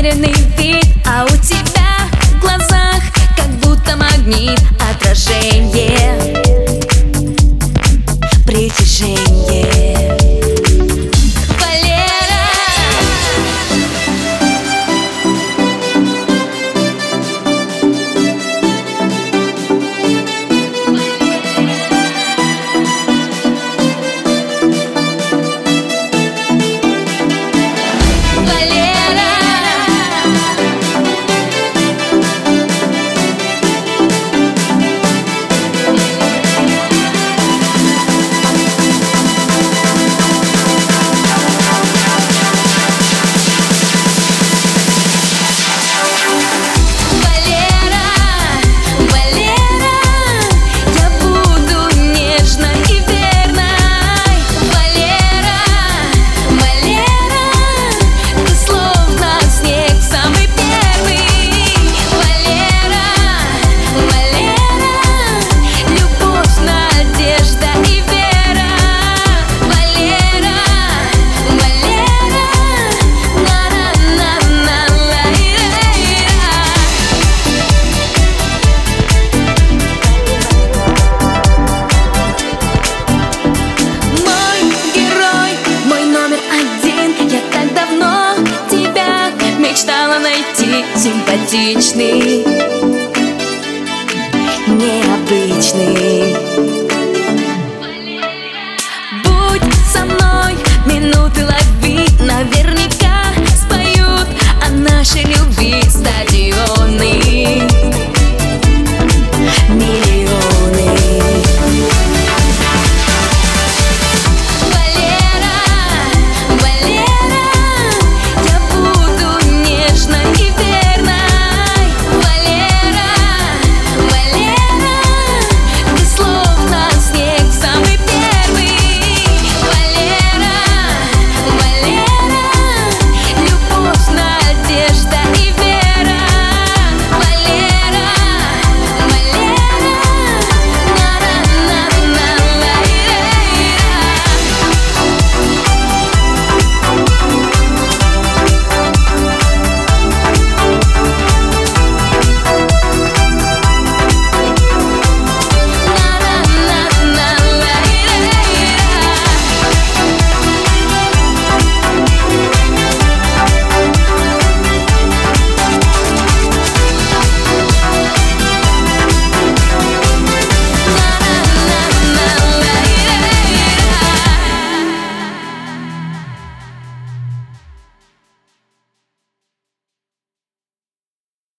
уверенный вид, а у тебя в глазах как будто магнит. Симпатичный, необычный